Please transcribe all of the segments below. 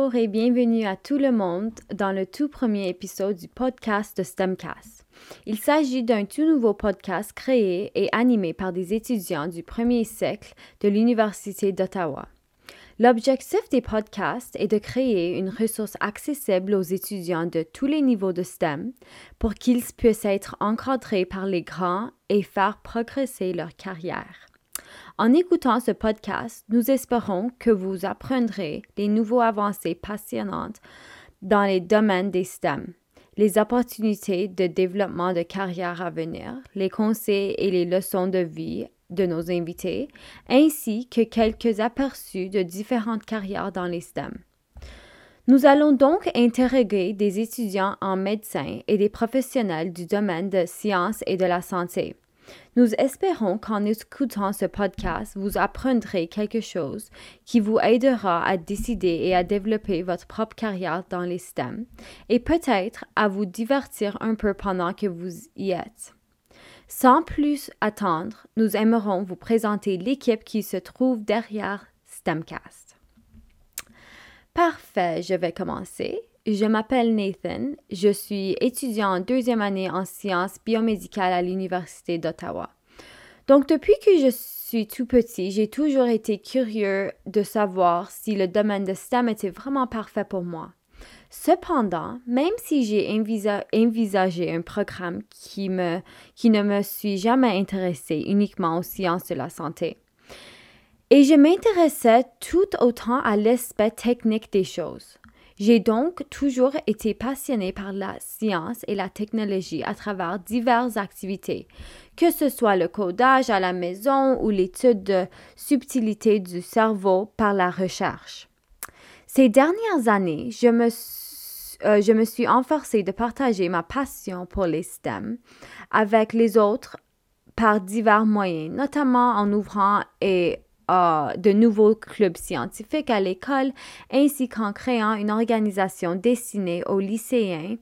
Bonjour et bienvenue à tout le monde dans le tout premier épisode du podcast de STEMcast. Il s'agit d'un tout nouveau podcast créé et animé par des étudiants du premier siècle de l'Université d'Ottawa. L'objectif des podcasts est de créer une ressource accessible aux étudiants de tous les niveaux de STEM pour qu'ils puissent être encadrés par les grands et faire progresser leur carrière. En écoutant ce podcast, nous espérons que vous apprendrez les nouveaux avancées passionnantes dans les domaines des STEM, les opportunités de développement de carrière à venir, les conseils et les leçons de vie de nos invités, ainsi que quelques aperçus de différentes carrières dans les STEM. Nous allons donc interroger des étudiants en médecine et des professionnels du domaine de sciences et de la santé. Nous espérons qu'en écoutant ce podcast, vous apprendrez quelque chose qui vous aidera à décider et à développer votre propre carrière dans les STEM et peut-être à vous divertir un peu pendant que vous y êtes. Sans plus attendre, nous aimerons vous présenter l'équipe qui se trouve derrière STEMcast. Parfait, je vais commencer. Je m'appelle Nathan, je suis étudiant en deuxième année en sciences biomédicales à l'Université d'Ottawa. Donc depuis que je suis tout petit, j'ai toujours été curieux de savoir si le domaine de STEM était vraiment parfait pour moi. Cependant, même si j'ai envisagé un programme qui, qui ne me suis jamais intéressé uniquement aux sciences de la santé, et je m'intéressais tout autant à l'aspect technique des choses. J'ai donc toujours été passionnée par la science et la technologie à travers diverses activités, que ce soit le codage à la maison ou l'étude de subtilité du cerveau par la recherche. Ces dernières années, je me, euh, je me suis enforcée de partager ma passion pour les STEM avec les autres par divers moyens, notamment en ouvrant et de nouveaux clubs scientifiques à l'école, ainsi qu'en créant une organisation destinée aux lycéens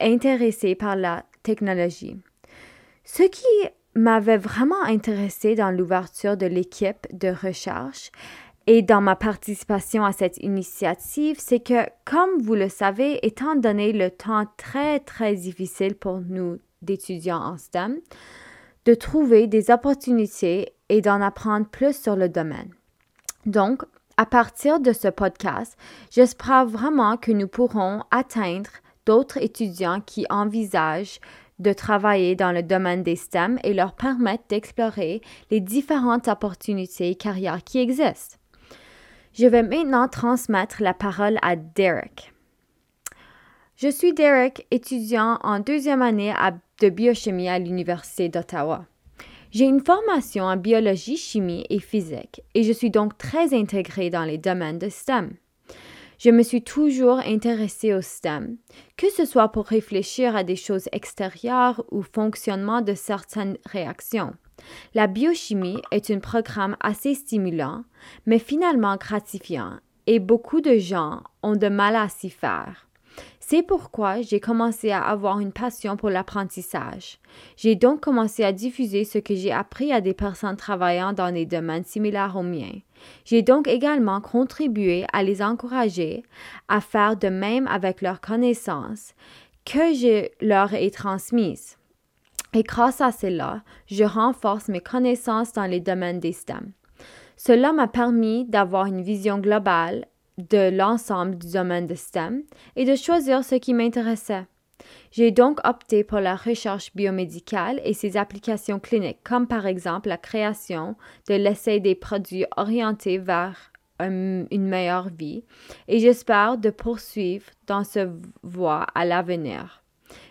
intéressés par la technologie. Ce qui m'avait vraiment intéressé dans l'ouverture de l'équipe de recherche et dans ma participation à cette initiative, c'est que, comme vous le savez, étant donné le temps très, très difficile pour nous d'étudiants en STEM, de trouver des opportunités et d'en apprendre plus sur le domaine. Donc, à partir de ce podcast, j'espère vraiment que nous pourrons atteindre d'autres étudiants qui envisagent de travailler dans le domaine des STEM et leur permettre d'explorer les différentes opportunités et carrières qui existent. Je vais maintenant transmettre la parole à Derek. Je suis Derek, étudiant en deuxième année de biochimie à l'Université d'Ottawa. J'ai une formation en biologie, chimie et physique et je suis donc très intégrée dans les domaines de STEM. Je me suis toujours intéressée au STEM, que ce soit pour réfléchir à des choses extérieures ou fonctionnement de certaines réactions. La biochimie est un programme assez stimulant, mais finalement gratifiant, et beaucoup de gens ont de mal à s'y faire. C'est pourquoi j'ai commencé à avoir une passion pour l'apprentissage. J'ai donc commencé à diffuser ce que j'ai appris à des personnes travaillant dans des domaines similaires aux miens. J'ai donc également contribué à les encourager à faire de même avec leurs connaissances que je leur ai transmises. Et grâce à cela, je renforce mes connaissances dans les domaines des STEM. Cela m'a permis d'avoir une vision globale de l'ensemble du domaine de STEM et de choisir ce qui m'intéressait. J'ai donc opté pour la recherche biomédicale et ses applications cliniques, comme par exemple la création de l'essai des produits orientés vers une meilleure vie, et j'espère de poursuivre dans ce voie à l'avenir.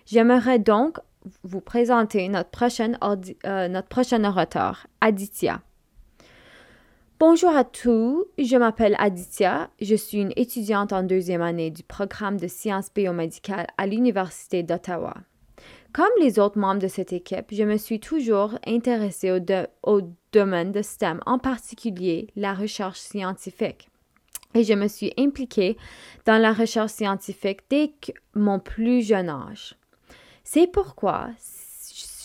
J'aimerais donc vous présenter notre prochaine, euh, notre prochain orateur, Aditya. Bonjour à tous, je m'appelle Aditya, je suis une étudiante en deuxième année du programme de sciences biomédicales à l'Université d'Ottawa. Comme les autres membres de cette équipe, je me suis toujours intéressée au, au domaine de STEM, en particulier la recherche scientifique. Et je me suis impliquée dans la recherche scientifique dès mon plus jeune âge. C'est pourquoi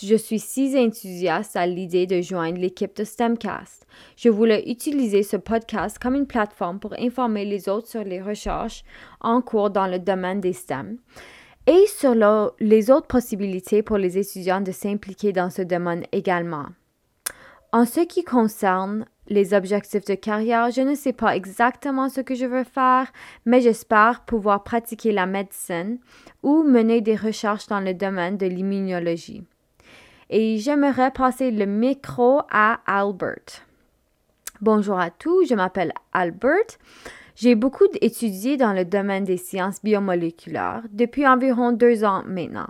je suis si enthousiaste à l'idée de joindre l'équipe de STEMcast. Je voulais utiliser ce podcast comme une plateforme pour informer les autres sur les recherches en cours dans le domaine des STEM et sur les autres possibilités pour les étudiants de s'impliquer dans ce domaine également. En ce qui concerne les objectifs de carrière, je ne sais pas exactement ce que je veux faire, mais j'espère pouvoir pratiquer la médecine ou mener des recherches dans le domaine de l'immunologie. Et j'aimerais passer le micro à Albert. Bonjour à tous, je m'appelle Albert. J'ai beaucoup étudié dans le domaine des sciences biomoléculaires depuis environ deux ans maintenant.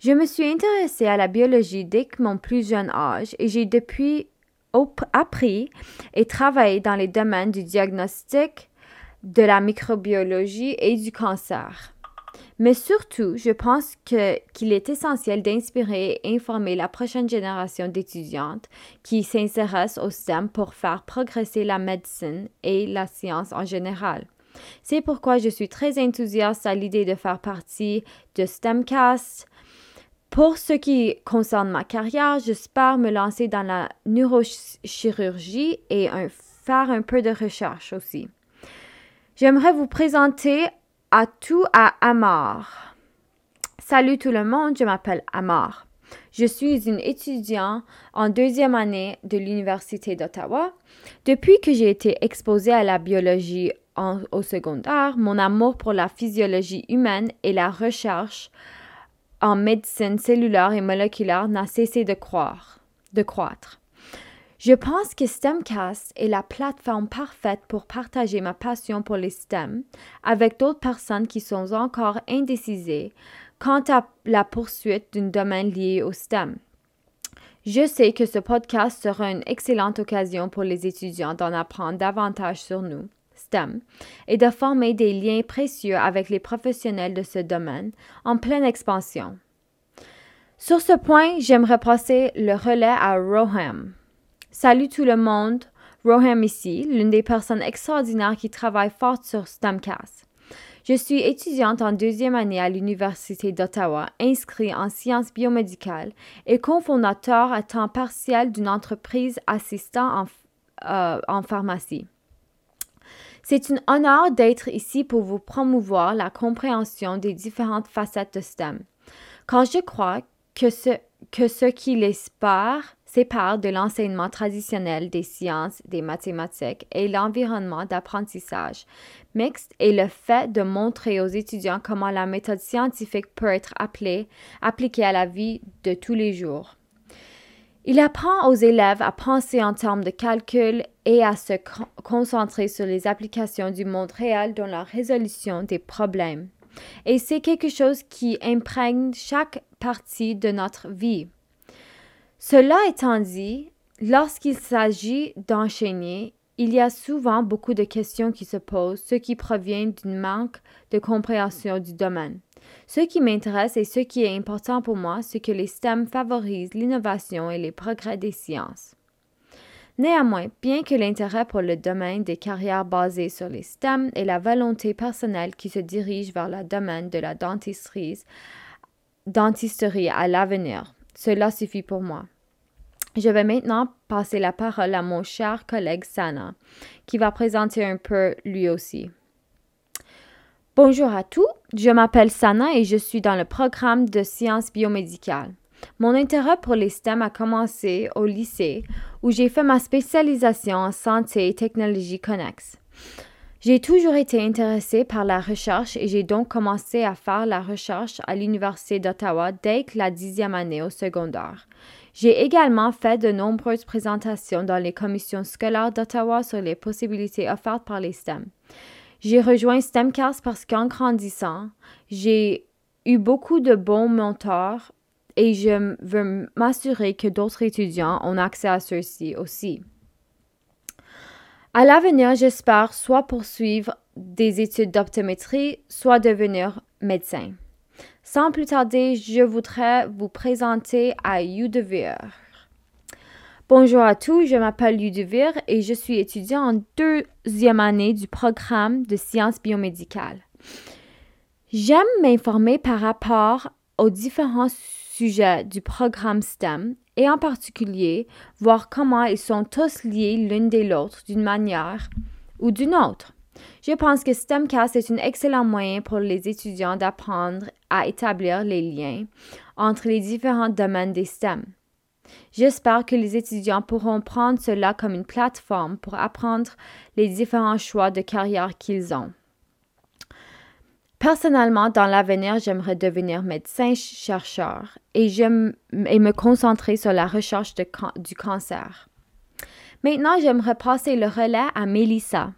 Je me suis intéressée à la biologie dès mon plus jeune âge et j'ai depuis appris et travaillé dans les domaines du diagnostic, de la microbiologie et du cancer. Mais surtout, je pense qu'il est essentiel d'inspirer et informer la prochaine génération d'étudiantes qui s'intéressent au STEM pour faire progresser la médecine et la science en général. C'est pourquoi je suis très enthousiaste à l'idée de faire partie de STEMcast. Pour ce qui concerne ma carrière, j'espère me lancer dans la neurochirurgie et faire un peu de recherche aussi. J'aimerais vous présenter à tout à Amar. Salut tout le monde, je m'appelle Amar. Je suis une étudiante en deuxième année de l'Université d'Ottawa. Depuis que j'ai été exposée à la biologie au secondaire, mon amour pour la physiologie humaine et la recherche en médecine cellulaire et moléculaire n'a cessé de, croire, de croître. Je pense que STEMcast est la plateforme parfaite pour partager ma passion pour les STEM avec d'autres personnes qui sont encore indécisées quant à la poursuite d'un domaine lié au STEM. Je sais que ce podcast sera une excellente occasion pour les étudiants d'en apprendre davantage sur nous, STEM, et de former des liens précieux avec les professionnels de ce domaine en pleine expansion. Sur ce point, j'aimerais passer le relais à Roham. Salut tout le monde, Roham ici, l'une des personnes extraordinaires qui travaille fort sur STEMcast. Je suis étudiante en deuxième année à l'Université d'Ottawa, inscrite en sciences biomédicales et cofondateur à temps partiel d'une entreprise assistant en, euh, en pharmacie. C'est un honneur d'être ici pour vous promouvoir la compréhension des différentes facettes de STEM, quand je crois que ce, que ce qui sépare de l'enseignement traditionnel des sciences, des mathématiques et l'environnement d'apprentissage mixte est le fait de montrer aux étudiants comment la méthode scientifique peut être appelée, appliquée à la vie de tous les jours. Il apprend aux élèves à penser en termes de calcul et à se concentrer sur les applications du monde réel dans la résolution des problèmes. Et c'est quelque chose qui imprègne chaque partie de notre vie. Cela étant dit, lorsqu'il s'agit d'enchaîner, il y a souvent beaucoup de questions qui se posent, ce qui provient d'un manque de compréhension du domaine. Ce qui m'intéresse et ce qui est important pour moi, c'est que les STEM favorisent l'innovation et les progrès des sciences. Néanmoins, bien que l'intérêt pour le domaine des carrières basées sur les STEM et la volonté personnelle qui se dirige vers le domaine de la dentisterie, dentisterie à l'avenir, cela suffit pour moi. Je vais maintenant passer la parole à mon cher collègue Sana, qui va présenter un peu lui aussi. Bonjour à tous, je m'appelle Sana et je suis dans le programme de sciences biomédicales. Mon intérêt pour les STEM a commencé au lycée où j'ai fait ma spécialisation en santé et technologie connexes. J'ai toujours été intéressée par la recherche et j'ai donc commencé à faire la recherche à l'Université d'Ottawa dès la dixième année au secondaire. J'ai également fait de nombreuses présentations dans les commissions scolaires d'Ottawa sur les possibilités offertes par les STEM. J'ai rejoint STEMcast parce qu'en grandissant, j'ai eu beaucoup de bons mentors et je veux m'assurer que d'autres étudiants ont accès à ceux-ci aussi. À l'avenir, j'espère soit poursuivre des études d'optométrie, soit devenir médecin. Sans plus tarder, je voudrais vous présenter à Udevir. Bonjour à tous, je m'appelle Udevir et je suis étudiant en deuxième année du programme de sciences biomédicales. J'aime m'informer par rapport aux différents sujet du programme STEM et en particulier voir comment ils sont tous liés l'une des l'autre d'une manière ou d'une autre. Je pense que STEMcast est un excellent moyen pour les étudiants d'apprendre à établir les liens entre les différents domaines des STEM. J'espère que les étudiants pourront prendre cela comme une plateforme pour apprendre les différents choix de carrière qu'ils ont. Personnellement, dans l'avenir, j'aimerais devenir médecin-chercheur et, me concentrer sur la recherche du cancer. Maintenant, j'aimerais passer le relais à Melissa.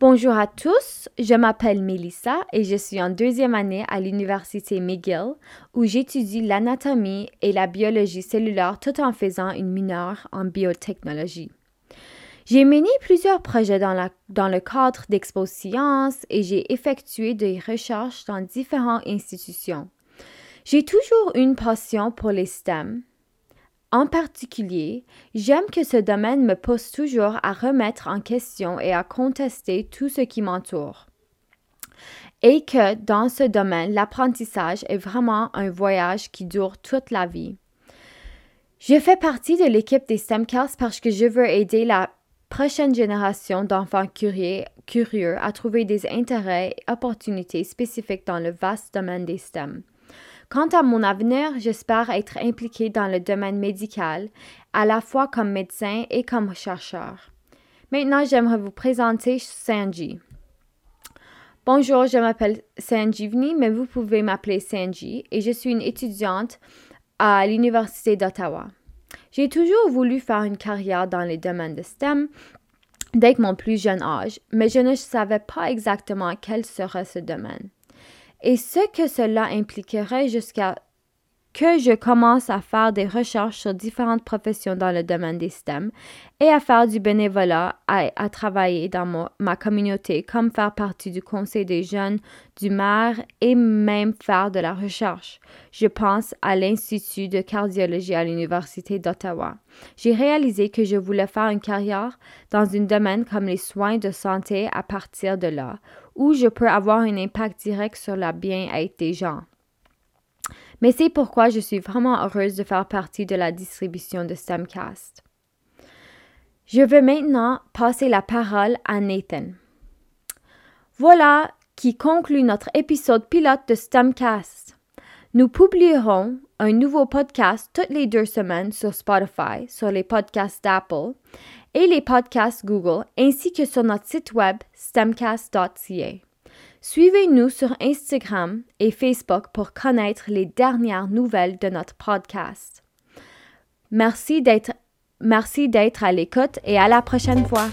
Bonjour à tous, je m'appelle Melissa et je suis en deuxième année à l'Université McGill où j'étudie l'anatomie et la biologie cellulaire tout en faisant une mineure en biotechnologie. J'ai mené plusieurs projets dans, la, dans le cadre d'Expo Science et j'ai effectué des recherches dans différentes institutions. J'ai toujours une passion pour les STEM, en particulier, j'aime que ce domaine me pousse toujours à remettre en question et à contester tout ce qui m'entoure. Et que dans ce domaine, l'apprentissage est vraiment un voyage qui dure toute la vie. Je fais partie de l'équipe des STEMcast parce que je veux aider la prochaine génération d'enfants curieux, à trouver des intérêts et opportunités spécifiques dans le vaste domaine des STEM. Quant à mon avenir, j'espère être impliqué dans le domaine médical, à la fois comme médecin et comme chercheur. Maintenant, j'aimerais vous présenter Sanji. Bonjour, je m'appelle Sanjivni, mais vous pouvez m'appeler Sanji et je suis une étudiante à l'Université d'Ottawa. J'ai toujours voulu faire une carrière dans les domaines de STEM dès mon plus jeune âge, mais je ne savais pas exactement quel serait ce domaine. Et ce que cela impliquerait jusqu'à que je commence à faire des recherches sur différentes professions dans le domaine des STEM et à faire du bénévolat, à, travailler dans ma communauté, comme faire partie du conseil des jeunes, du maire et même faire de la recherche. Je pense à l'Institut de cardiologie à l'Université d'Ottawa. J'ai réalisé que je voulais faire une carrière dans un domaine comme les soins de santé à partir de là, où je peux avoir un impact direct sur le bien-être des gens. Mais c'est pourquoi je suis vraiment heureuse de faire partie de la distribution de STEMcast. Je veux maintenant passer la parole à Nathan. Voilà qui conclut notre épisode pilote de STEMcast. Nous publierons un nouveau podcast toutes les deux semaines sur Spotify, sur les podcasts d'Apple et les podcasts Google, ainsi que sur notre site web stemcast.ca. Suivez-nous sur Instagram et Facebook pour connaître les dernières nouvelles de notre podcast. Merci d'être, merci d'être à l'écoute et à la prochaine fois.